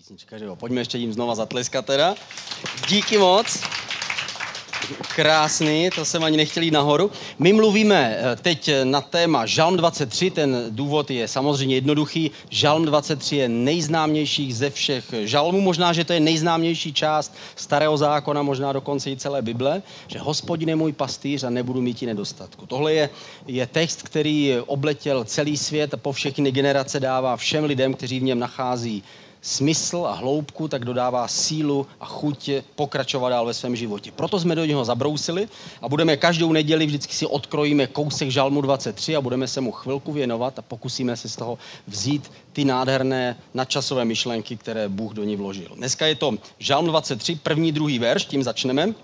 písnička, že jo? Pojďme ještě jim znova zatleskat teda. Díky moc. Krásný, to jsem ani nechtěl jít nahoru. My mluvíme eh, teď na téma Žalm 23, ten důvod je samozřejmě jednoduchý. Žalm 23 je nejznámější ze všech žalmů, možná, že to je nejznámější část starého zákona, možná dokonce i celé Bible, že hospodin je můj pastýř a nebudu mít i nedostatku. Tohle je, je text, který obletěl celý svět a po všechny generace dává všem lidem, kteří v něm nachází smysl a hloubku, tak dodává sílu a chuť pokračovat dál ve svém životě. Proto jsme do něho zabrousili a budeme každou neděli vždycky si odkrojíme kousek Žalmu 23 a budeme se mu chvilku věnovat a pokusíme se z toho vzít ty nádherné nadčasové myšlenky, které Bůh do ní vložil. Dneska je to Žalm 23, první, druhý verš, tím začneme.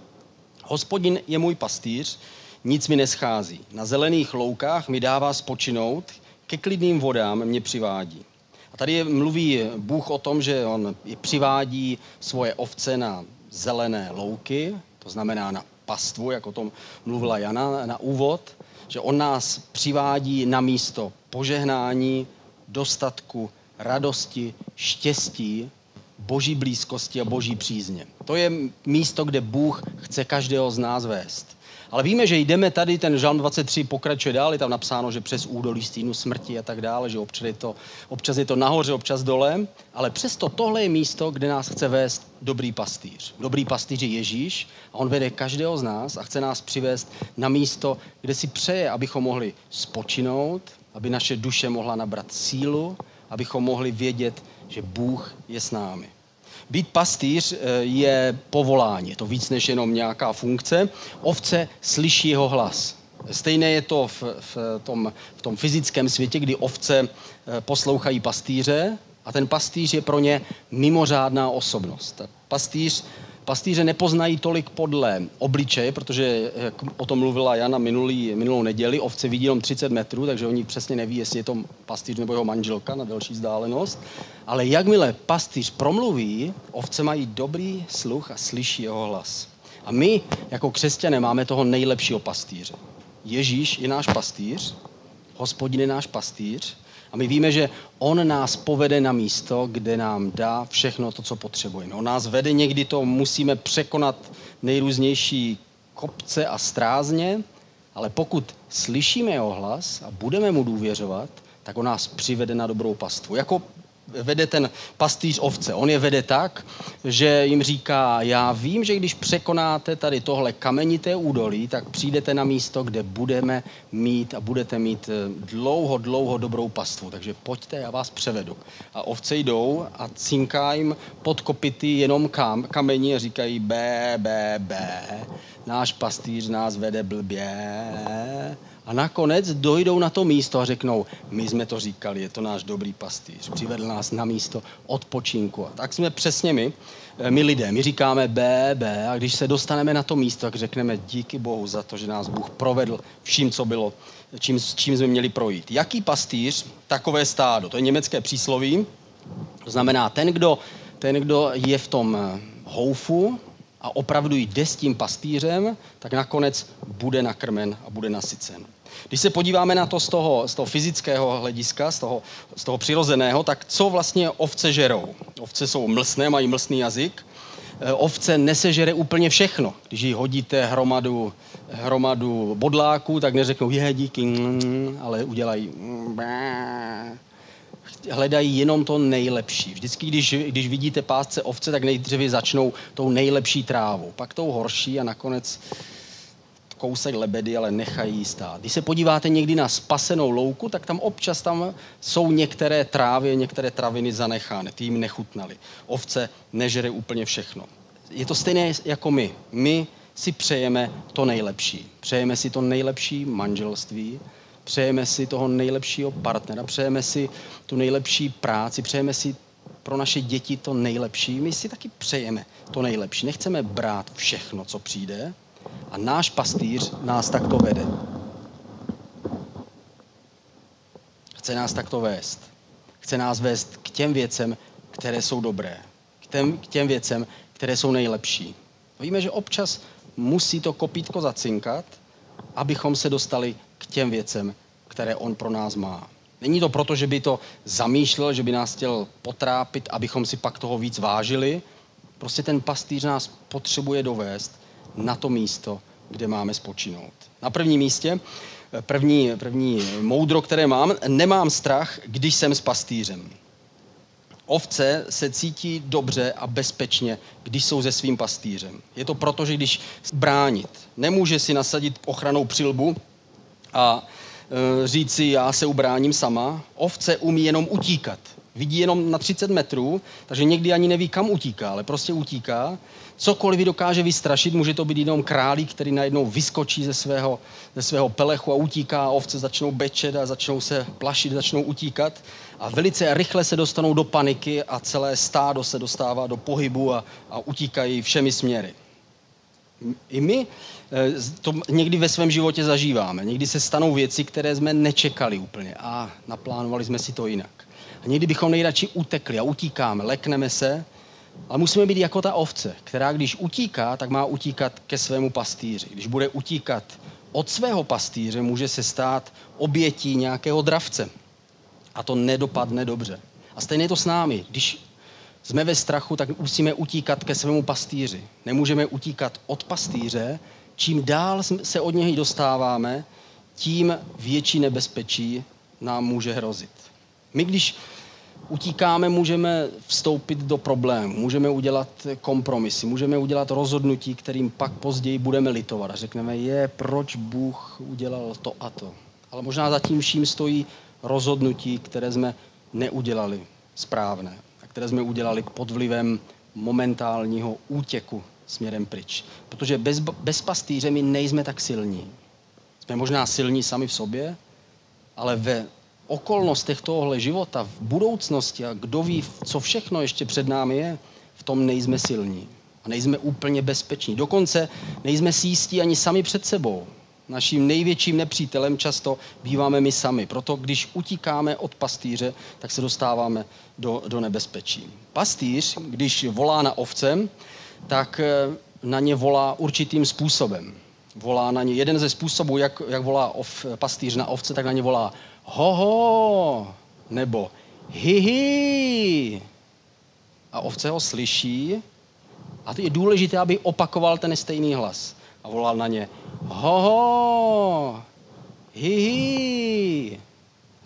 Hospodin je můj pastýř, nic mi neschází. Na zelených loukách mi dává spočinout, ke klidným vodám mě přivádí. A tady mluví Bůh o tom, že on přivádí svoje ovce na zelené louky, to znamená na pastvu, jak o tom mluvila Jana na úvod, že on nás přivádí na místo požehnání, dostatku, radosti, štěstí, boží blízkosti a boží přízně. To je místo, kde Bůh chce každého z nás vést. Ale víme, že jdeme tady, ten žalm 23 pokračuje dál, je tam napsáno, že přes údolí stínu smrti a tak dále, že občas je, to, občas je to nahoře, občas dole, ale přesto tohle je místo, kde nás chce vést dobrý pastýř. Dobrý pastýř je Ježíš a on vede každého z nás a chce nás přivést na místo, kde si přeje, abychom mohli spočinout, aby naše duše mohla nabrat sílu, abychom mohli vědět, že Bůh je s námi. Být pastýř eh, je povolání, je to víc než jenom nějaká funkce. Ovce slyší jeho hlas. Stejné je to v, v, tom, v tom fyzickém světě, kdy ovce eh, poslouchají pastýře a ten pastýř je pro ně mimořádná osobnost. Pastýř pastýře nepoznají tolik podle obličeje, protože jak o tom mluvila Jana minulý, minulou neděli, ovce vidí jenom 30 metrů, takže oni přesně neví, jestli je to pastýř nebo jeho manželka na delší vzdálenost. Ale jakmile pastýř promluví, ovce mají dobrý sluch a slyší jeho hlas. A my jako křesťané máme toho nejlepšího pastýře. Ježíš je náš pastýř, hospodin je náš pastýř a my víme, že on nás povede na místo, kde nám dá všechno to, co potřebujeme. On nás vede, někdy to musíme překonat nejrůznější kopce a strázně, ale pokud slyšíme jeho hlas a budeme mu důvěřovat, tak on nás přivede na dobrou pastvu. Jako vede ten pastýř ovce. On je vede tak, že jim říká, já vím, že když překonáte tady tohle kamenité údolí, tak přijdete na místo, kde budeme mít a budete mít eh, dlouho, dlouho dobrou pastvu. Takže pojďte, já vás převedu. A ovce jdou a cinká jim pod kopity jenom kam, kamení a říkají bé, bé, bé. Náš pastýř nás vede blbě a nakonec dojdou na to místo a řeknou, my jsme to říkali, je to náš dobrý pastýř, přivedl nás na místo odpočinku. A tak jsme přesně my, eh, my lidé, my říkáme B, B a když se dostaneme na to místo, tak řekneme díky Bohu za to, že nás Bůh provedl vším, co bylo, čím, čím jsme měli projít. Jaký pastýř, takové stádo. To je německé přísloví. To znamená, ten, kdo, ten, kdo je v tom eh, houfu, a opravdu jde s tím pastýřem, tak nakonec bude nakrmen a bude nasycen. Když se podíváme na to z toho, z toho fyzického hlediska, z toho, z toho přirozeného, tak co vlastně ovce žerou? Ovce jsou mlsné, mají mlsný jazyk. E, ovce nesežere úplně všechno. Když jí hodíte hromadu, hromadu bodláků, tak neřeknou je díky, mm, ale udělají hledají jenom to nejlepší. Vždycky, když, když vidíte pásce ovce, tak nejdříve začnou tou nejlepší trávou, pak tou horší a nakonec kousek lebedy, ale nechají stát. Když se podíváte někdy na spasenou louku, tak tam občas tam jsou některé trávy, některé traviny zanechány, ty jim nechutnaly. Ovce nežere úplně všechno. Je to stejné jako my. My si přejeme to nejlepší. Přejeme si to nejlepší manželství, přejeme si toho nejlepšího partnera, přejeme si tu nejlepší práci, přejeme si pro naše děti to nejlepší. My si taky přejeme to nejlepší. Nechceme brát všechno, co přijde, a náš pastýř nás takto vede. Chce nás takto vést. Chce nás vést k těm věcem, které jsou dobré. K těm, k těm věcem, které jsou nejlepší. Víme, že občas musí to kopítko zacinkat, abychom se dostali k těm věcem, které on pro nás má. Není to proto, že by to zamýšlel, že by nás chtěl potrápit, abychom si pak toho víc vážili. Prostě ten pastýř nás potřebuje dovést na to místo, kde máme spočinout. Na prvním místě, první, první moudro, které mám, nemám strach, když jsem s pastýřem. Ovce se cítí dobře a bezpečně, když jsou se svým pastýřem. Je to proto, že když bránit, nemůže si nasadit ochranou přilbu a e, říct si, já se ubráním sama. Ovce umí jenom utíkat. Vidí jenom na 30 metrů, takže někdy ani neví, kam utíká, ale prostě utíká. Cokoliv dokáže vystrašit, může to být jenom králík, který najednou vyskočí ze svého, ze svého pelechu a utíká a ovce začnou bečet a začnou se plašit, začnou utíkat a velice rychle se dostanou do paniky a celé stádo se dostává do pohybu a, a utíkají všemi směry. I my eh, to někdy ve svém životě zažíváme. Někdy se stanou věci, které jsme nečekali úplně a naplánovali jsme si to jinak. A někdy bychom nejradši utekli a utíkáme, lekneme se, ale musíme být jako ta ovce, která když utíká, tak má utíkat ke svému pastýři. Když bude utíkat od svého pastýře, může se stát obětí nějakého dravce a to nedopadne dobře. A stejně je to s námi. Když jsme ve strachu, tak musíme utíkat ke svému pastýři. Nemůžeme utíkat od pastýře. Čím dál se od něj dostáváme, tím větší nebezpečí nám může hrozit. My, když utíkáme, můžeme vstoupit do problému, můžeme udělat kompromisy, můžeme udělat rozhodnutí, kterým pak později budeme litovat a řekneme, je, proč Bůh udělal to a to. Ale možná za tím vším stojí rozhodnutí, které jsme neudělali správné a které jsme udělali pod vlivem momentálního útěku směrem pryč. Protože bez, bez pastýře my nejsme tak silní. Jsme možná silní sami v sobě, ale ve okolnostech tohohle života, v budoucnosti a kdo ví, co všechno ještě před námi je, v tom nejsme silní. A nejsme úplně bezpeční. Dokonce nejsme si jistí ani sami před sebou. Naším největším nepřítelem často býváme my sami. Proto když utíkáme od pastýře, tak se dostáváme do, do nebezpečí. Pastýř, když volá na ovce, tak eh, na ně volá určitým způsobem. Volá na ně jeden ze způsobů, jak, jak volá ov, pastýř na ovce, tak na ně volá ho nebo hi A ovce ho slyší a je důležité, aby opakoval ten stejný hlas. A volal na ně ho, hi, hi.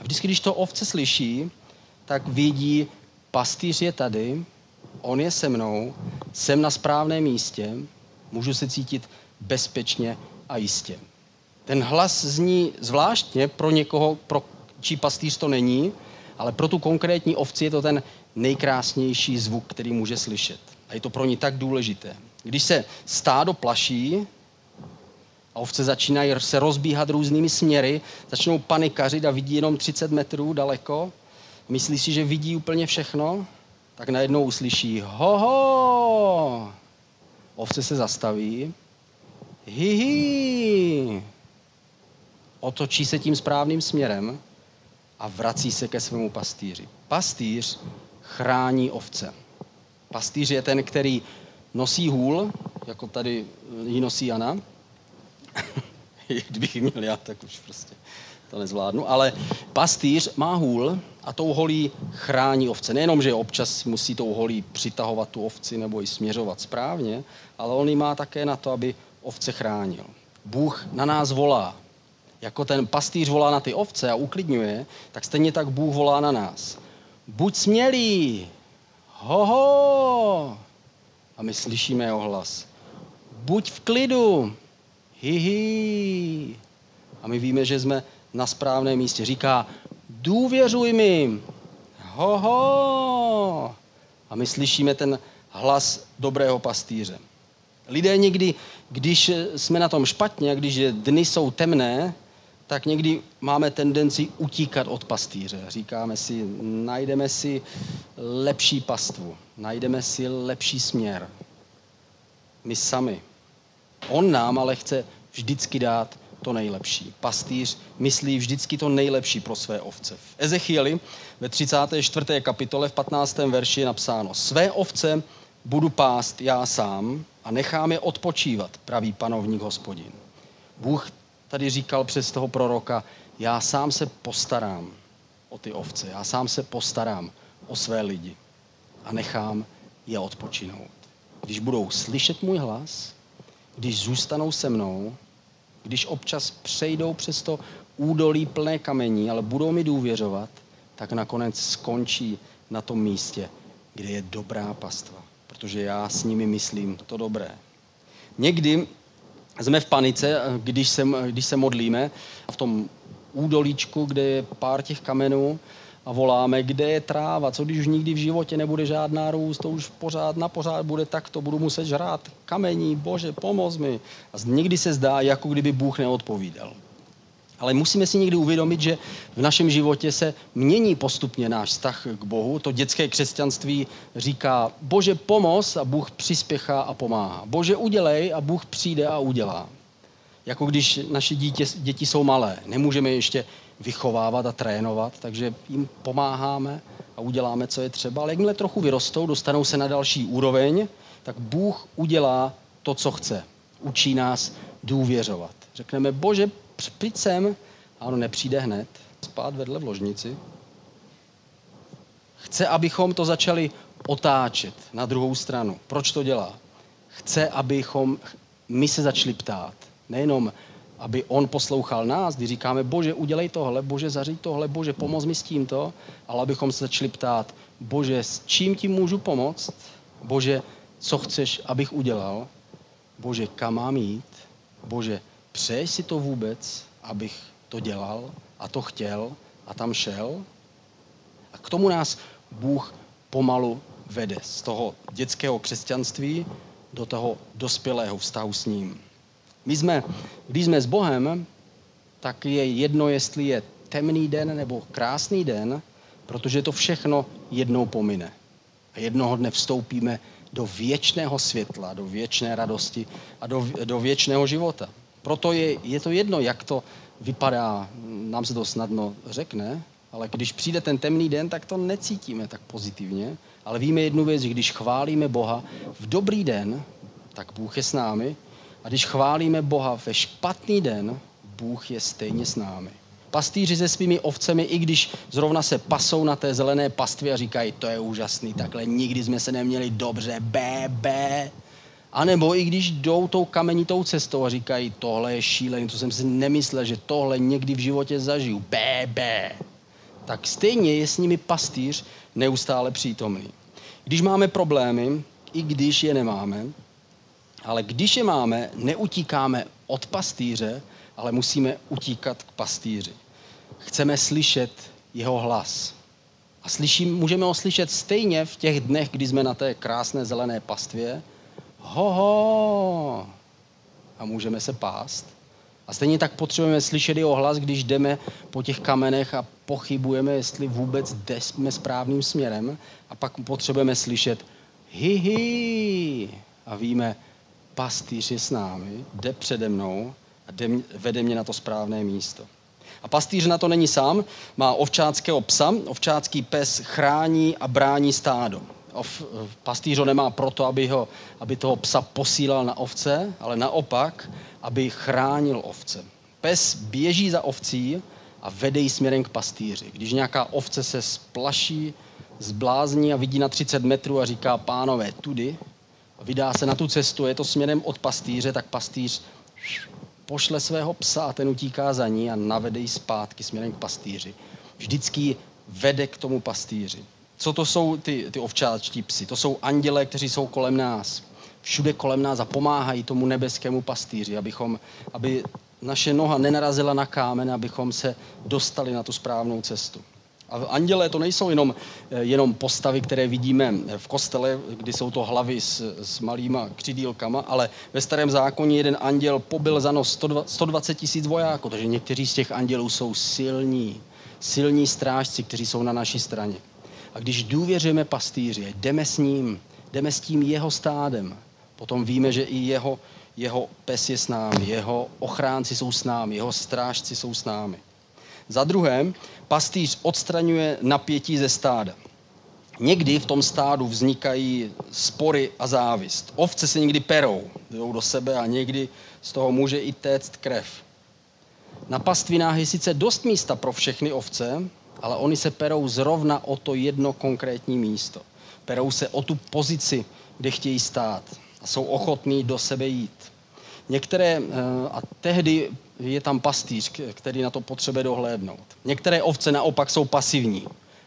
A vždycky, když to ovce slyší, tak vidí, pastýř je tady, on je se mnou, jsem na správném místě, můžu se cítit bezpečně a jistě. Ten hlas zní zvláštně pro někoho, pro čí pastýř to není, ale pro tu konkrétní ovci je to ten nejkrásnější zvuk, který může slyšet. A je to pro ní tak důležité. Když se stádo plaší, a ovce začínají se rozbíhat různými směry, začnou panikařit a vidí jenom 30 metrů daleko. Myslí si, že vidí úplně všechno, tak najednou uslyší ho, Ovce se zastaví, hi, Otočí se tím správným směrem a vrací se ke svému pastýři. Pastýř chrání ovce. Pastýř je ten, který nosí hůl, jako tady ji nosí Jana, Kdybych ji měl já, tak už prostě to nezvládnu. Ale pastýř má hůl a tou holí chrání ovce. Nejenom, že občas musí tou holí přitahovat tu ovci nebo ji směřovat správně, ale on ji má také na to, aby ovce chránil. Bůh na nás volá. Jako ten pastýř volá na ty ovce a uklidňuje, tak stejně tak Bůh volá na nás. Buď smělý, hoho. A my slyšíme jeho hlas. Buď v klidu, hihi. A my víme, že jsme na správném místě. Říká, důvěřuj mi, hoho. A my slyšíme ten hlas dobrého pastýře. Lidé někdy, když jsme na tom špatně, když dny jsou temné, tak někdy máme tendenci utíkat od pastýře. Říkáme si, najdeme si lepší pastvu, najdeme si lepší směr. My sami. On nám ale chce vždycky dát to nejlepší. Pastýř myslí vždycky to nejlepší pro své ovce. V Ezechieli ve 34. kapitole v 15. verši je napsáno Své ovce budu pást já sám a nechám je odpočívat, praví panovník hospodin. Bůh tady říkal přes toho proroka, já sám se postarám. o ty ovce. Já sám se postarám o své lidi a nechám je odpočinout. Když budou slyšet můj hlas, když zůstanou se mnou, když občas přejdou přes to údolí plné kamení, ale budou mi důvěřovat, tak nakonec skončí na tom místě, kde je dobrá pastva. Protože já s nimi myslím to dobré. Někdy jsme v panice, když se, když se modlíme a v tom údolíčku, kde je pár těch kamenů a voláme, kde je tráva, co když už nikdy v životě nebude žádná růst, to už pořád na pořád bude tak, to budu muset žrát kamení, bože, pomoz mi. A někdy se zdá, jako kdyby Bůh neodpovídal. Ale musíme si někdy uvědomit, že v našem životě se mění postupně náš vztah k Bohu. To dětské křesťanství říká, Bože pomoz a Bůh přispěchá a pomáhá. Bože udělej a Bůh přijde a udělá. Jako když naše dítě, děti jsou malé, nemůžeme ještě vychovávat a trénovat, takže jim pomáháme a uděláme, co je třeba. Ale jakmile trochu vyrostou, dostanou se na další úroveň, tak Bůh udělá to, co chce. Učí nás důvěřovat. Řekneme, bože, přijď sem, a ono nepřijde hned, spát vedle v ložnici. Chce, abychom to začali otáčet na druhou stranu. Proč to dělá? Chce, abychom my se začali ptát. Nejenom, aby on poslouchal nás, když říkáme, bože, udělej tohle, bože, zařiď tohle, bože, pomoz mi s tímto, ale abychom se začali ptát, bože, s čím ti můžu pomoct? Bože, co chceš, abych udělal? Bože, kam mám jít? Bože, přeješ si to vůbec, abych to dělal a to chtěl a tam šel? A k tomu nás Bůh pomalu vede z toho dětského křesťanství do toho dospělého vztahu s ním. My jsme, když jsme s Bohem, tak je jedno, jestli je temný den nebo krásný den, protože to všechno jednou pomine. A jednoho dne vstoupíme do věčného světla, do věčné radosti a do, do věčného života. Proto je, je to jedno, jak to vypadá, nám se to snadno řekne, ale když přijde ten temný den, tak to necítíme tak pozitivně. Ale víme jednu věc, že když chválíme Boha v dobrý den, tak Bůh je s námi a když chválíme Boha ve špatný den, Bůh je stejně s námi. Pastýři se svými ovcemi, i když zrovna se pasou na té zelené pastvě a říkají, to je úžasný, takhle nikdy jsme se neměli dobře, bé, bé. A nebo i když jdou tou kamenitou cestou a říkají, tohle je šílený, to jsem si nemyslel, že tohle někdy v životě zažiju, bé. Tak stejně je s nimi pastýř neustále přítomný. Když máme problémy, i když je nemáme, ale když je máme, neutíkáme od pastýře, ale musíme utíkat k pastýři. Chceme slyšet jeho hlas. A slyším, můžeme ho slyšet stejně v těch dnech, kdy jsme na té krásné zelené pastvě. Ho, ho! A můžeme se pást. A stejně tak potřebujeme slyšet jeho hlas, když jdeme po těch kamenech a pochybujeme, jestli vůbec jdeme správným směrem. A pak potřebujeme slyšet hi, hi. A víme, pastýř je s námi, jde přede mnou a jde, vede mě na to správné místo. A pastýř na to není sám, má ovčáckého psa. Ovčácký pes chrání a brání stádo. Ov, pastýř ho nemá proto, aby, ho, aby toho psa posílal na ovce, ale naopak, aby chránil ovce. Pes běží za ovcí a vede ji směrem k pastýři. Když nějaká ovce se splaší, zblázní a vidí na 30 metrů a říká, pánové, tudy, vydá se na tu cestu, je to směrem od pastýře, tak pastýř pošle svého psa a ten utíká za ní a navede ji zpátky směrem k pastýři. Vždycky vede k tomu pastýři. Co to jsou ty, ty ovčáčtí psy? To jsou anděle, kteří jsou kolem nás. Všude kolem nás a pomáhají tomu nebeskému pastýři, abychom, aby naše noha nenarazila na kámen, abychom se dostali na tu správnou cestu. A andělé to nejsou jenom, eh, jenom postavy, které vidíme v kostele, kdy jsou to hlavy s, s malýma křidílkama, ale ve starém zákoně jeden anděl pobyl za nos 120 tisíc vojáků, takže někteří z těch andělů jsou silní, silní strážci, kteří jsou na naší straně. A když důvěřujeme pastýři, jdeme s ním, jdeme s tím jeho stádem, potom víme, že i jeho, jeho pes je s námi, jeho ochránci jsou s námi, jeho strážci jsou s námi. Za druhé, pastýř odstraňuje napětí ze stáda. Někdy v tom stádu vznikají spory a závist. Ovce se někdy perou, jdou do sebe a někdy z toho může i téct krev. Na pastvinách je sice dost místa pro všechny ovce, ale oni se perou zrovna o to jedno konkrétní místo. Perou se o tu pozici, kde chtějí stát a jsou ochotní do sebe jít. Některé, eh, a tehdy je tam pastýř, který na to potřebuje dohlédnout. Některé ovce naopak jsou pasivní.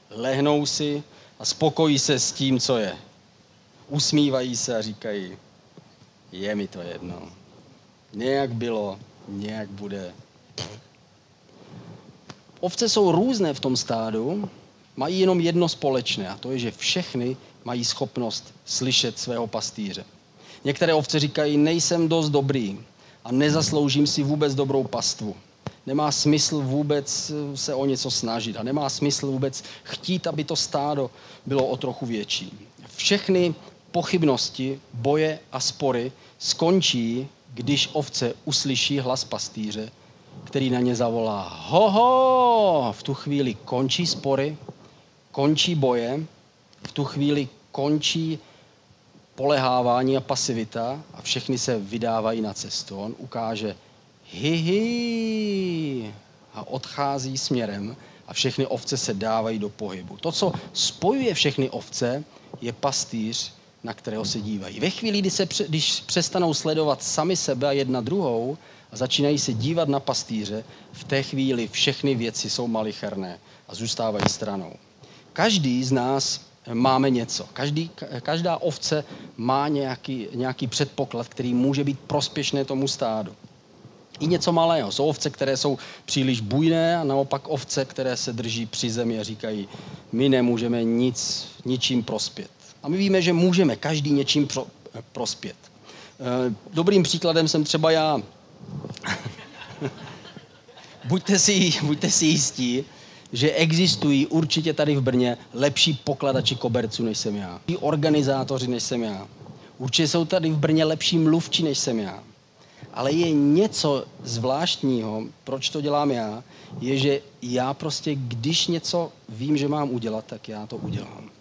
Lehnou si a spokojí se s tím, co je. Usmívají se a říkají, je mi to jedno. Nějak bylo, nějak bude. Ovce jsou různé v tom stádu, mají jenom jedno společné a to je, že všechny mají schopnost slyšet svého pastýře. Některé ovce říkají, nejsem dost dobrý a nezasloužím si vůbec dobrou pastvu. Nemá smysl vůbec se o něco snažit a nemá smysl vůbec chtít, aby to stádo bylo o trochu větší. Všechny pochybnosti, boje a spory skončí, když ovce uslyší hlas pastýře, který na ně zavolá hoho. V tu chvíli končí spory, končí boje, v tu chvíli končí polehávání a pasivita a všechny se vydávají na cestu. On ukáže hi a odchází směrem a všechny ovce se dávají do pohybu. To, co spojuje všechny ovce, je pastýř, na kterého se dívají. Ve chvíli, kdy, se, když přestanou sledovat sami sebe a jedna druhou a začínají se dívat na pastýře, v té chvíli všechny věci jsou malicherné a zůstávají stranou. Každý z nás máme něco. Každý, každá ovce má nějaký, nějaký předpoklad, který může být prospěšné tomu stádu. I něco malého. Jsou ovce, které jsou příliš bujné a naopak ovce, které se drží při zemi a říkají, my nemůžeme nic, ničím prospět. A my víme, že můžeme každý něčím pro, prospět. Eh, dobrým příkladem jsem třeba já. buďte, si, buďte si jistí, že existují určitě tady v Brně lepší pokladači koberců, než jsem já. Organizátoři, než jsem já. Určitě jsou tady v Brně lepší mluvčí, než jsem já. Ale je něco zvláštního, proč to dělám já, je, že já prostě, když něco vím, že mám udělat, tak já to udělám.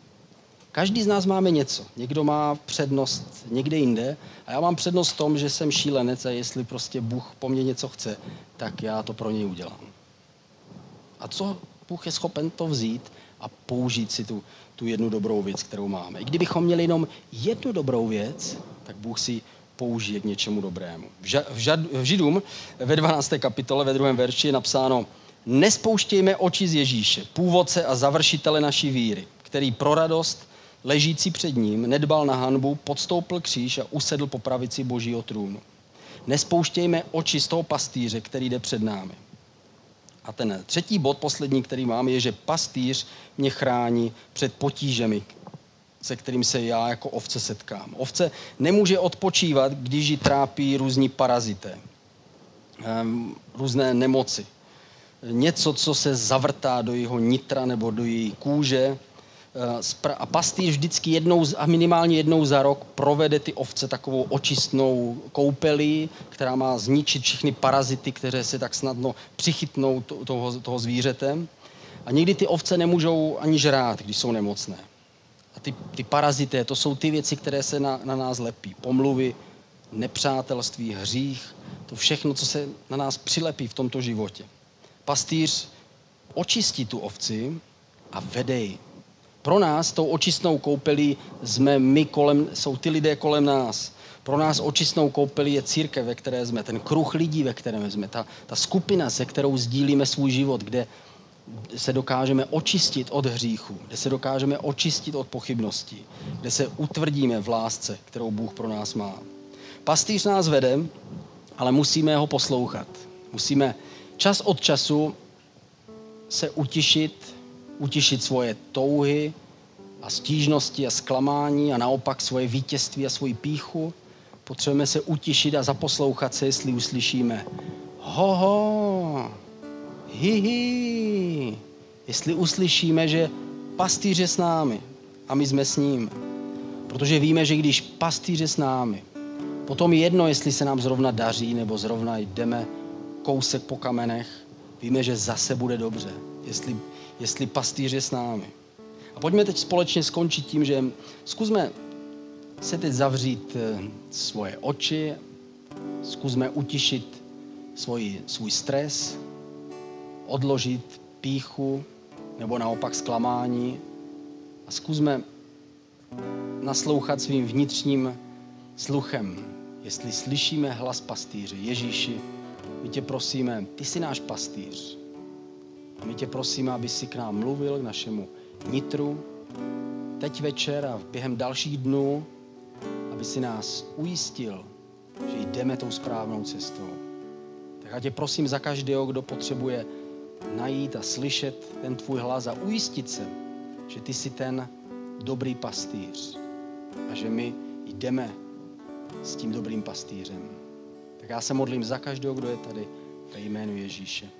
Každý z nás máme něco. Někdo má přednost někde jinde a já mám přednost v tom, že jsem šílenec a jestli prostě Bůh po mně něco chce, tak já to pro něj udělám. A co Bůh je schopen to vzít a použít si tu, tu jednu dobrou věc, kterou máme. I kdybychom měli jenom jednu dobrou věc, tak Bůh si použije k něčemu dobrému. V, ža, v, žad, v Židům ve 12. kapitole, ve druhém verši je napsáno Nespouštějme oči z Ježíše, původce a završitele naší víry, který pro radost ležící před ním nedbal na hanbu, podstoupil kříž a usedl po pravici božího trůnu. Nespouštějme oči z toho pastýře, který jde před námi. A ten třetí bod, poslední, který mám, je, že pastýř mě chrání před potížemi, se kterým se já jako ovce setkám. Ovce nemůže odpočívat, když ji trápí různí parazité, ehm, různé nemoci. Něco, co se zavrtá do jeho nitra nebo do její kůže, a pastýř vždycky jednou a minimálně jednou za rok provede ty ovce takovou očistnou koupelí, která má zničit všechny parazity, které se tak snadno přichytnou toho, toho zvířete. A někdy ty ovce nemůžou ani žrát, když jsou nemocné. A ty, ty parazité, to jsou ty věci, které se na, na nás lepí. Pomluvy, nepřátelství, hřích, to všechno, co se na nás přilepí v tomto životě. Pastýř očistí tu ovci a vede ji pro nás tou očistnou koupelí jsme my kolem, jsou ty lidé kolem nás. Pro nás očistnou koupelí je církev, ve které jsme, ten kruh lidí, ve kterém jsme, ta, ta skupina, se kterou sdílíme svůj život, kde se dokážeme očistit od hříchu, kde se dokážeme očistit od pochybností, kde se utvrdíme v lásce, kterou Bůh pro nás má. Pastýř nás vede, ale musíme ho poslouchat. Musíme čas od času se utišit, utišit svoje touhy a stížnosti a zklamání a naopak svoje vítězství a svoji píchu. Potřebujeme se utišit a zaposlouchat se, jestli uslyšíme ho, ho hi, hi. Jestli uslyšíme, že pastýř je s námi a my jsme s ním. Protože víme, že když pastýř je s námi, potom jedno, jestli se nám zrovna daří, nebo zrovna jdeme kousek po kamenech, víme, že zase bude dobře. Jestli jestli pastýř je s námi. A pojďme teď společně skončit tím, že zkusme se teď zavřít eh, svoje oči, zkusme utišit svůj, svůj stres, odložit píchu, nebo naopak zklamání. A zkusme naslouchat svým vnitřním sluchem, jestli slyšíme hlas pastýře. Ježíši, my tě prosíme, ty jsi náš pastýř. A my tě prosíme, aby si k nám mluvil, k našemu nitru, teď večer a během dalších dnů, aby si nás ujistil, že jdeme tou správnou cestou. Tak já tě prosím za každého, kdo potřebuje najít a slyšet ten tvůj hlas a ujistit se, že ty jsi ten dobrý pastýř a že my jdeme s tím dobrým pastýřem. Tak já se modlím za každého, kdo je tady ve jménu Ježíše.